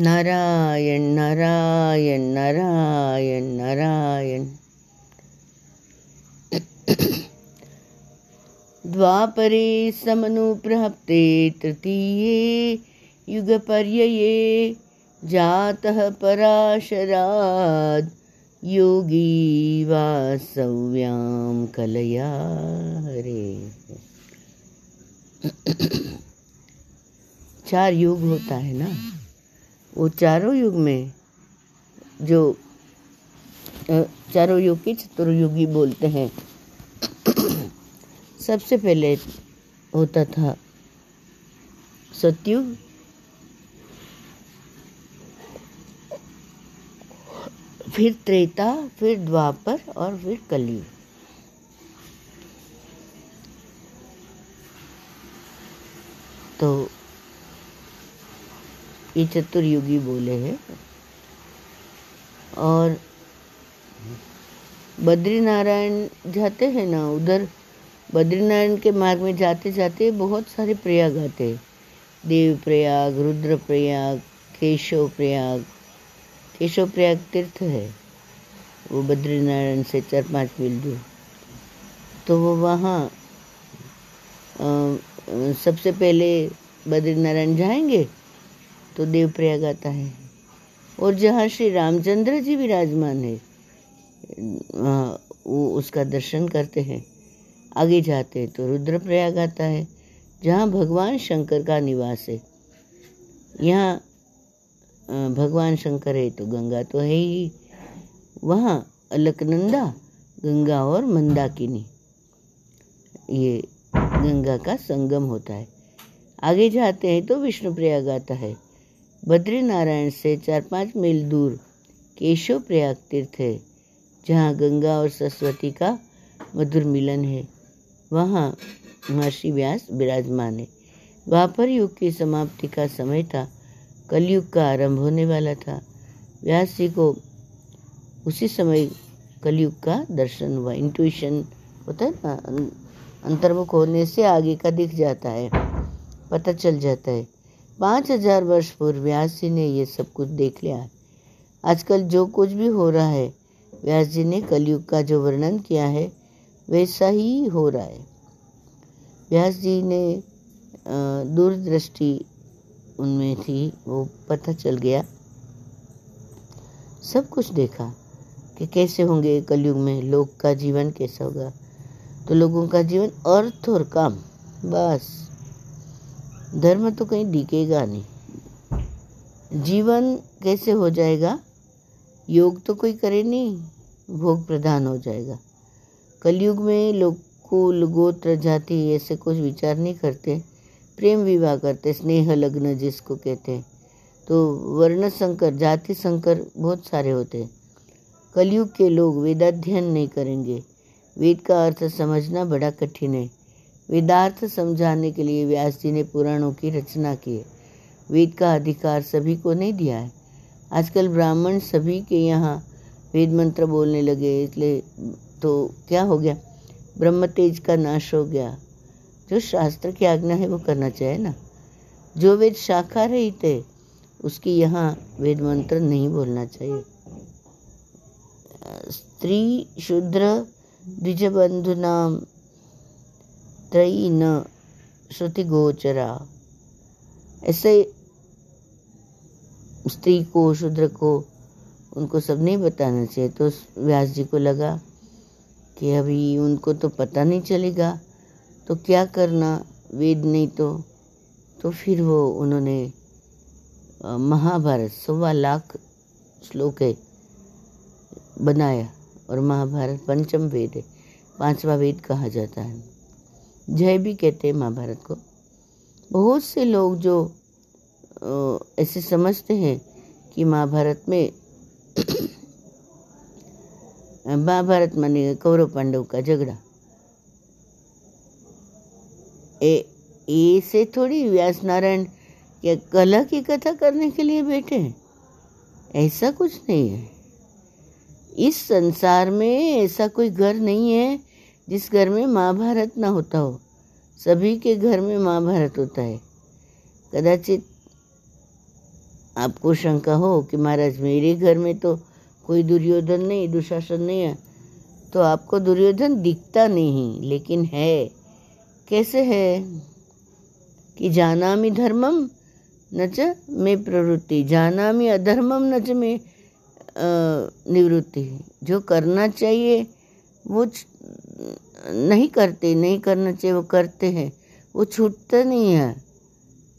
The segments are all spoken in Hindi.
नारायण नारायण नारायण नारायण। द्वापरे समनुप्राप्ते तृतीये युगपर्यये जातः पराशराद् योगी वासव्यां कलया हरे। चार योग होता है ना? चारों युग में जो चारों युग की चतुर्युगी बोलते हैं, सबसे पहले होता था सतयुग। फिर त्रेता, फिर द्वापर और फिर कलयुग। तो ये चतुर्युगी बोले हैं। और बद्रीनारायण जाते हैं ना, उधर बद्रीनारायण के मार्ग में जाते जाते बहुत सारे प्रयाग आते हैं। देव प्रयाग रुद्र प्रयाग केशव प्रयाग केशव प्रयाग तीर्थ है। वो बद्रीनारायण से चार पाँच मील दूर। तो वो वहाँ सबसे पहले बद्रीनारायण जाएँगे? तो देवप्रयाग आता है। और जहाँ श्री रामचंद्र जी विराजमान है वो उसका दर्शन करते हैं। आगे जाते हैं तो रुद्रप्रयाग आता है, जहाँ भगवान शंकर का निवास है। यहाँ भगवान शंकर है तो गंगा तो है ही। वहाँ अलकनंदा, गंगा और मंदाकिनी, ये गंगा का संगम होता है। आगे जाते हैं तो विष्णु प्रयाग आता है। बद्रीनारायण से चार पाँच मील दूर केशव प्रयाग तीर्थ है, जहाँ गंगा और सरस्वती का मधुर मिलन है। वहाँ महर्षि व्यास विराजमान है। द्वापर युग की समाप्ति का समय था, कलयुग का आरंभ होने वाला था। व्यास जी को उसी समय कलयुग का दर्शन हुआ। इंट्यूशन होता है ना, अं- अंतर्मुख होने से आगे का दिख जाता है, पता चल जाता है। पाँच हज़ार वर्ष पूर्व व्यास जी ने ये सब कुछ देख लिया है। आजकल जो कुछ भी हो रहा है, व्यास जी ने कलयुग का जो वर्णन किया है, वैसा ही हो रहा है। व्यास जी ने दूरदृष्टि उनमें थी, वो पता चल गया। सब कुछ देखा कि कैसे होंगे कलयुग में लोग का जीवन कैसा होगा। तो लोगों का जीवन अर्थ और काम, बस। धर्म तो कहीं दिखेगा नहीं। जीवन कैसे हो जाएगा? योग तो कोई करे नहीं, भोग प्रधान हो जाएगा। कलयुग में लोग कुल, गोत्र, जाति ऐसे कुछ विचार नहीं करते। प्रेम विवाह करते, स्नेह, लग्न जिसको कहते हैं। तो वर्ण संकर, जाति संकर बहुत सारे होते हैं। कलयुग के लोग वेदाध्ययन नहीं करेंगे। वेद का अर्थ समझना बड़ा कठिन है। वेदार्थ समझाने के लिए व्यास जी ने पुराणों की रचना की है। वेद का अधिकार सभी को नहीं दिया है। आजकल ब्राह्मण सभी के यहाँ वेद मंत्र बोलने लगे, इसलिए तो क्या हो गया? ब्रह्म तेज का नाश हो गया। जो शास्त्र की आज्ञा है वो करना चाहिए ना। जो वेद शाखा रहित है, उसकी यहाँ वेद मंत्र नहीं बोलना चाहिए। स्त्री, शूद्र द्विजबंधुनाम त्रयी न श्रुति गोचरा। ऐसे स्त्री को, शूद्र को, उनको सब नहीं बताना चाहिए। तो व्यास जी को लगा कि अभी उनको तो पता नहीं चलेगा। तो क्या करना? वेद नहीं तो तो फिर वो उन्होंने महाभारत, सवा लाख श्लोक है बनाया और महाभारत, पंचम वेद है पांचवा वेद कहा जाता है। जय भी कहते हैं महाभारत को। बहुत से लोग जो ऐसे समझते हैं कि महाभारत में महाभारत माने कौरव पांडव का झगड़ा। ऐसे थोड़ी व्यास नारायण या कला की कथा करने के लिए बैठे हैं। ऐसा कुछ नहीं है। इस संसार में ऐसा कोई घर नहीं है जिस घर में महाभारत ना होता हो, सभी के घर में महाभारत होता है। कदाचित आपको शंका हो कि महाराज, मेरे घर में तो कोई दुर्योधन नहीं, दुशासन नहीं है तो आपको दुर्योधन दिखता नहीं, लेकिन है। कैसे है कि जानामि धर्मम न च में प्रवृत्ति, जानामि अधर्मम न च में निवृत्ति। जो करना चाहिए, वो नहीं करते, नहीं करना चाहिए, वो करते हैं। वो छूटता नहीं है।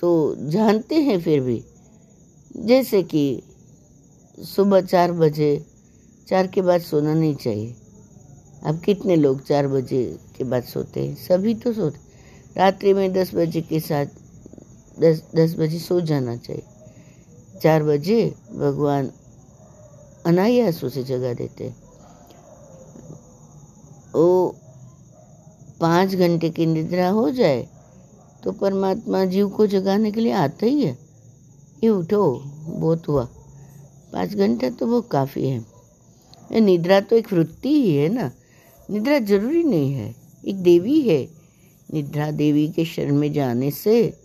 तो जानते हैं फिर भी। जैसे कि सुबह चार बजे, चार के बाद सोना नहीं चाहिए। अब कितने लोग चार बजे के बाद सोते हैं? सभी तो सोते रात्रि में दस बजे के साथ, दस दस बजे सो जाना चाहिए। चार बजे भगवान अनायास उसे जगा देते वो पाँच घंटे की निद्रा हो जाए तो परमात्मा जीव को जगाने के लिए आता ही है। ये उठो, बहुत हुआ। पाँच घंटे तो वो काफ़ी है। निद्रा तो एक वृत्ति ही है ना। निद्रा ज़रूरी नहीं है। एक देवी है। निद्रा देवी के शरण में जाने से,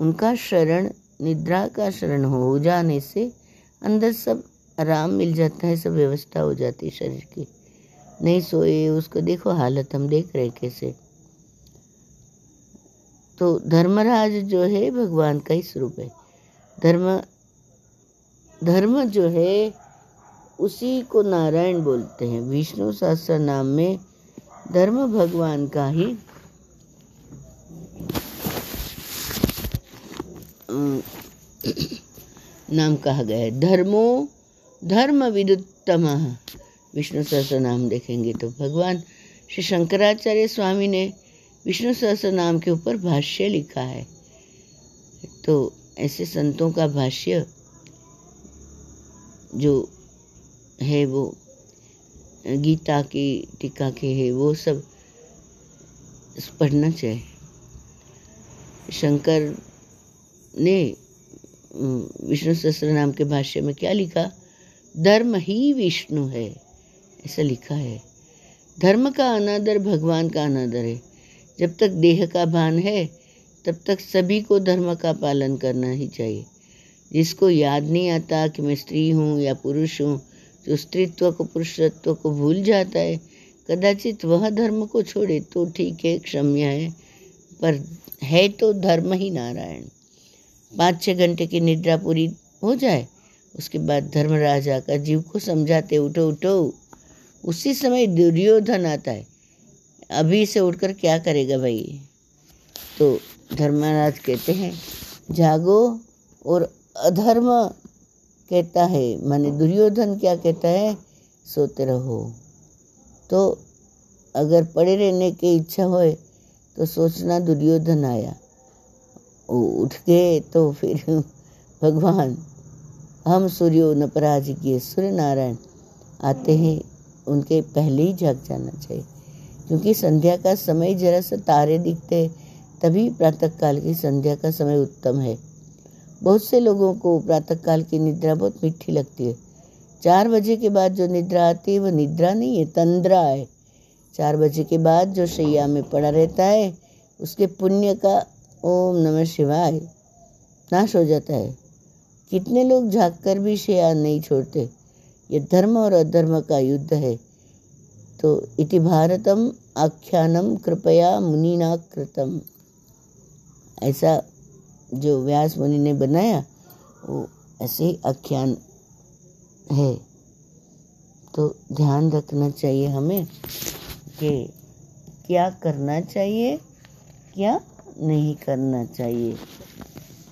उनका शरण, निद्रा का शरण हो जाने से, अंदर सब आराम मिल जाता है, सब व्यवस्था हो जाती है शरीर की। नहीं सोए, उसको देखो हालत, हम देख रहे कैसे। तो धर्मराज जो है, भगवान का ही स्वरूप है। धर्म धर्म जो है, उसी को नारायण बोलते हैं। विष्णु सहस्त्र नाम में धर्म भगवान का ही नाम कहा गया है। धर्मो, धर्म विदुत्तम। विष्णु सहस्र नाम देखेंगे तो भगवान श्री शंकराचार्य स्वामी ने विष्णु सहस्र नाम के ऊपर भाष्य लिखा है। तो ऐसे संतों का भाष्य जो है वो, गीता की टीका के है, वो सब पढ़ना चाहिए। शंकर ने विष्णु सहस्त्र नाम के भाष्य में क्या लिखा? धर्म ही विष्णु है। ऐसा लिखा है। धर्म का अनादर भगवान का अनादर है। जब तक देह का भान है, तब तक सभी को धर्म का पालन करना ही चाहिए। जिसको याद नहीं आता कि मैं स्त्री हूँ या पुरुष हूँ, जो स्त्रीत्व को पुरुषत्व को भूल जाता है, कदाचित वह धर्म को छोड़े तो ठीक है, क्षम्य है। पर है तो धर्म ही नारायण। पाँच छः घंटे की निद्रा पूरी हो जाए, उसके बाद धर्मराज का जीव को समझाते उठो उठो। उसी समय दुर्योधन आता है। अभी से उठकर क्या करेगा भाई? तो धर्मराज कहते हैं, जागो और अधर्म कहता है, माने दुर्योधन क्या कहता है? सोते रहो। तो अगर पड़े रहने की इच्छा होए तो सोचना दुर्योधन आया। वो उठ गए तो फिर भगवान, हम सूर्यो नपराज पराजिए सूर्य नारायण आते हैं उनके पहले ही जग जाना चाहिए। क्योंकि संध्या का समय जरा सा तारे दिखते तभी प्रातःकाल की संध्या का समय उत्तम है। बहुत से लोगों को प्रातःकाल की निद्रा बहुत मीठी लगती है। चार बजे के बाद जो निद्रा आती है वह निद्रा नहीं है, तंद्रा है। चार बजे के बाद जो शैया में पड़ा रहता है, उसके पुण्य का ओम नमः शिवाय नाश हो जाता है। कितने लोग झाँक कर भी शैया नहीं छोड़ते। ये धर्म और अधर्म का युद्ध है। तो इति भारतम आख्यानम कृपया मुनिना कृतम ऐसा जो व्यास मुनि ने बनाया, वो ऐसे ही आख्यान है। तो ध्यान रखना चाहिए हमें कि क्या करना चाहिए, क्या नहीं करना चाहिए।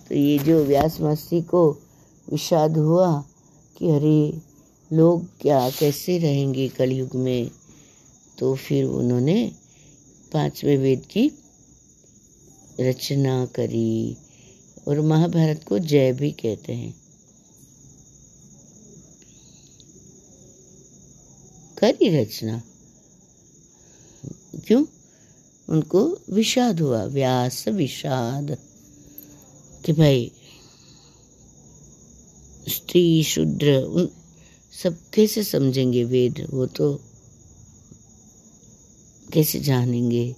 तो ये जो व्यास मस्ती को विषाद हुआ कि अरे लोग क्या, कैसे रहेंगे कलयुग में? तो फिर उन्होंने पाँचवें वेद की रचना करी और महाभारत को जय भी कहते हैं। करी रचना? क्यों? उनको विषाद हुआ, व्यास विषाद कि भाई, स्त्री, शूद्र, उन सब कैसे समझेंगे वेद? वो तो कैसे जानेंगे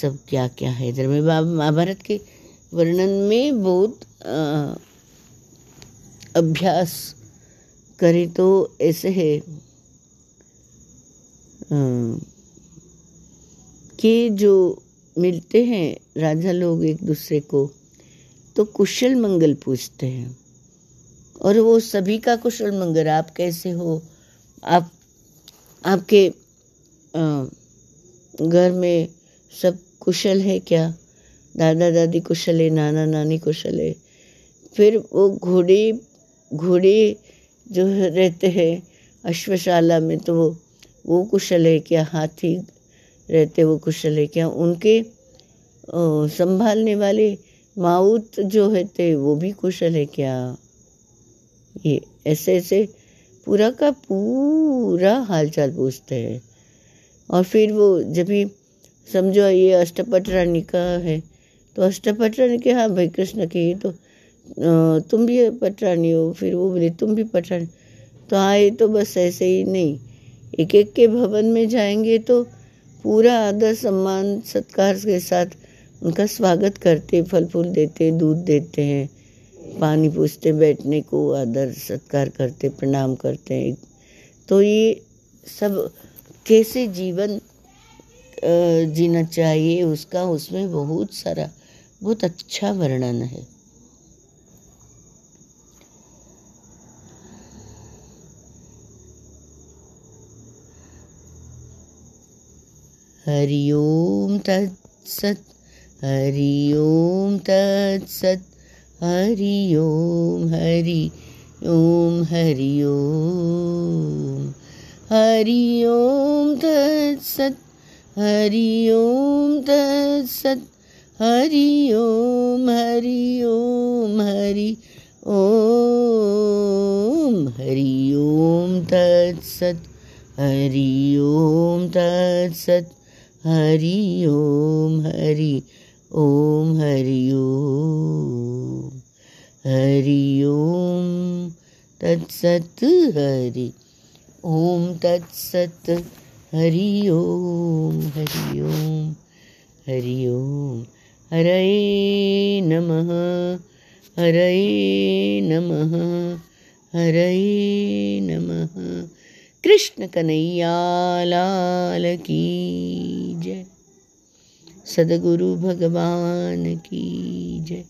सब क्या क्या है? इधर में महाभारत के वर्णन में बहुत अभ्यास करें तो ऐसे है कि जो मिलते हैं राजा लोग एक दूसरे को तो कुशल मंगल पूछते हैं। और वो सभी का कुशल मंगल, आप कैसे हो? आप, आपके घर में सब कुशल है क्या? दादा दादी कुशल है, नाना नानी कुशल है। फिर वो घोड़े घोड़े जो रहते हैं अश्वशाला में तो वो वो कुशल है क्या? हाथी रहते, वो कुशल है क्या? उनके संभालने वाले माउत जो रहते वो भी कुशल है क्या? ये ऐसे ऐसे पूरा का पूरा हालचाल पूछते हैं। और फिर वो जब भी समझो ये अष्टपट रानी का है तो अष्टपट रानी के हाँ भाई कृष्ण के की तो तुम भी पटरानी हो, फिर वो बोले, तुम भी पटरानी तो आए तो बस ऐसे ही नहीं। एक एक के भवन में जाएँगे तो पूरा आदर, सम्मान, सत्कार के साथ उनका स्वागत करते फल फूल देते दूध देते हैं। पानी पूछते, बैठने को आदर, सत्कार करते, प्रणाम करते हैं। तो ये सब कैसे जीवन जीना चाहिए, उसका उसमें बहुत सारा, बहुत अच्छा वर्णन है। हरि ओम तत्सत, हरि ओम तत्सत। हरि ओम हरि ओम हरि ओम। हरि ओम तत्सत हरि ओम तत्सत हरि ओम हरि ओम हरि ओम। हरि ओम तत्सत हरि ओम तत्सत हरि ओम, हरि ओम हरि ओम हरि ओम, तत्सत हरि ओम, तत्सत हरि ओम हरि ओम हरि ओम। हरये नमः हरये नमः हरये नमः। कृष्ण कन्हैया, लाल की जय। सदगुरु भगवान की जय।